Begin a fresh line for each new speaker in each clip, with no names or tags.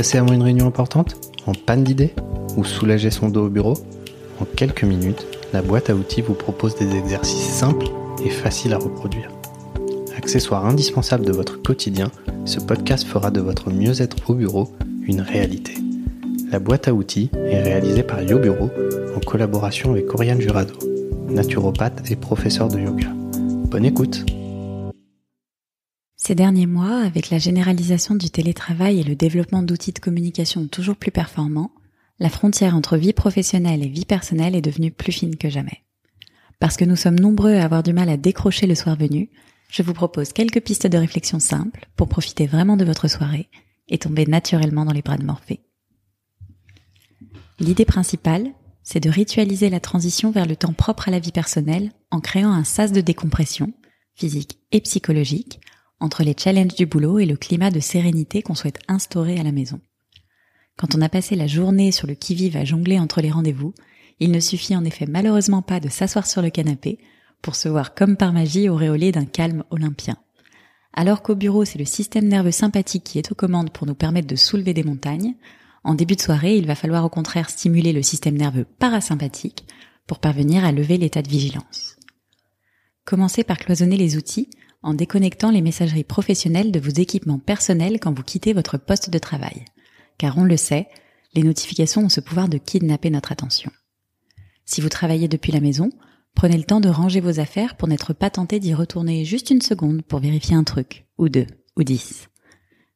Stressé avant une réunion importante En panne d'idées Ou soulager son dos au bureau En quelques minutes, la boîte à outils vous propose des exercices simples et faciles à reproduire. Accessoire indispensable de votre quotidien, ce podcast fera de votre mieux-être au bureau une réalité. La boîte à outils est réalisée par YoBureau en collaboration avec Oriane Jurado, naturopathe et professeur de yoga. Bonne écoute
Ces derniers mois, avec la généralisation du télétravail et le développement d'outils de communication toujours plus performants, la frontière entre vie professionnelle et vie personnelle est devenue plus fine que jamais. Parce que nous sommes nombreux à avoir du mal à décrocher le soir venu, je vous propose quelques pistes de réflexion simples pour profiter vraiment de votre soirée et tomber naturellement dans les bras de Morphée. L'idée principale, c'est de ritualiser la transition vers le temps propre à la vie personnelle en créant un sas de décompression, physique et psychologique, entre les challenges du boulot et le climat de sérénité qu'on souhaite instaurer à la maison. Quand on a passé la journée sur le qui-vive à jongler entre les rendez-vous, il ne suffit en effet malheureusement pas de s'asseoir sur le canapé pour se voir comme par magie auréolé d'un calme olympien. Alors qu'au bureau, c'est le système nerveux sympathique qui est aux commandes pour nous permettre de soulever des montagnes, en début de soirée, il va falloir au contraire stimuler le système nerveux parasympathique pour parvenir à lever l'état de vigilance. Commencez par cloisonner les outils en déconnectant les messageries professionnelles de vos équipements personnels quand vous quittez votre poste de travail. Car on le sait, les notifications ont ce pouvoir de kidnapper notre attention. Si vous travaillez depuis la maison, prenez le temps de ranger vos affaires pour n'être pas tenté d'y retourner juste une seconde pour vérifier un truc, ou deux, ou dix.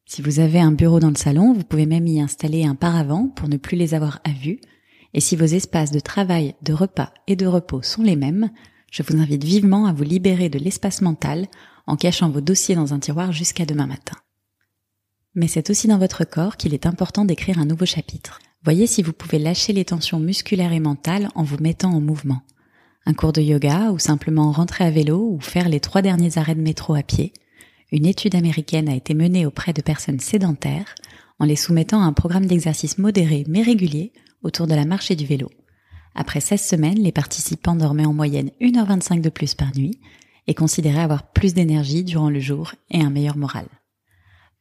Si vous avez un bureau dans le salon, vous pouvez même y installer un paravent pour ne plus les avoir à vue. Et si vos espaces de travail, de repas et de repos sont les mêmes, je vous invite vivement à vous libérer de l'espace mental en cachant vos dossiers dans un tiroir jusqu'à demain matin. Mais c'est aussi dans votre corps qu'il est important d'écrire un nouveau chapitre. Voyez si vous pouvez lâcher les tensions musculaires et mentales en vous mettant en mouvement. Un cours de yoga ou simplement rentrer à vélo ou faire les trois derniers arrêts de métro à pied une étude américaine a été menée auprès de personnes sédentaires en les soumettant à un programme d'exercice modéré mais régulier autour de la marche et du vélo. Après 16 semaines, les participants dormaient en moyenne 1h25 de plus par nuit et considéraient avoir plus d'énergie durant le jour et un meilleur moral.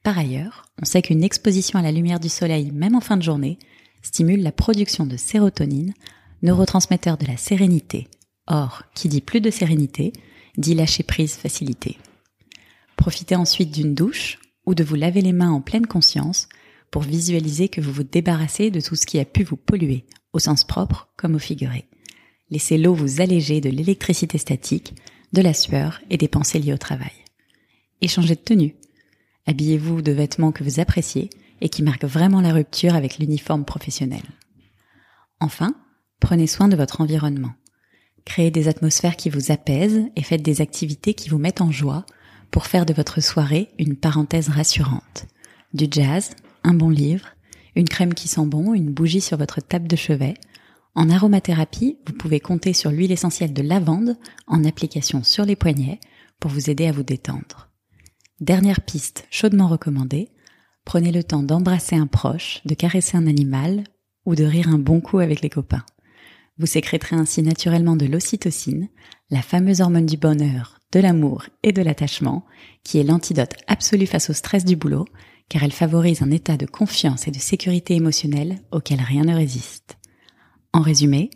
Par ailleurs, on sait qu'une exposition à la lumière du soleil, même en fin de journée, stimule la production de sérotonine, neurotransmetteur de la sérénité. Or, qui dit plus de sérénité, dit lâcher prise facilité. Profitez ensuite d'une douche ou de vous laver les mains en pleine conscience pour visualiser que vous vous débarrassez de tout ce qui a pu vous polluer, au sens propre comme au figuré. Laissez l'eau vous alléger de l'électricité statique, de la sueur et des pensées liées au travail. Échangez de tenue. Habillez-vous de vêtements que vous appréciez et qui marquent vraiment la rupture avec l'uniforme professionnel. Enfin, prenez soin de votre environnement. Créez des atmosphères qui vous apaisent et faites des activités qui vous mettent en joie pour faire de votre soirée une parenthèse rassurante. Du jazz, un bon livre, une crème qui sent bon, une bougie sur votre table de chevet. En aromathérapie, vous pouvez compter sur l'huile essentielle de lavande en application sur les poignets pour vous aider à vous détendre. Dernière piste chaudement recommandée, prenez le temps d'embrasser un proche, de caresser un animal ou de rire un bon coup avec les copains. Vous sécréterez ainsi naturellement de l'ocytocine, la fameuse hormone du bonheur, de l'amour et de l'attachement, qui est l'antidote absolu face au stress du boulot, car elle favorise un état de confiance et de sécurité émotionnelle auquel rien ne résiste. En résumé,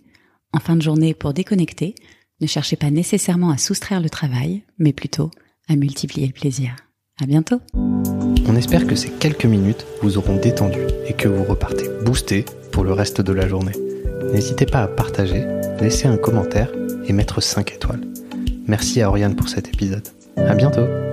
en fin de journée pour déconnecter, ne cherchez pas nécessairement à soustraire le travail, mais plutôt à multiplier le plaisir. À bientôt!
On espère que ces quelques minutes vous auront détendu et que vous repartez boosté pour le reste de la journée. N'hésitez pas à partager, laisser un commentaire et mettre 5 étoiles. Merci à Oriane pour cet épisode. À bientôt!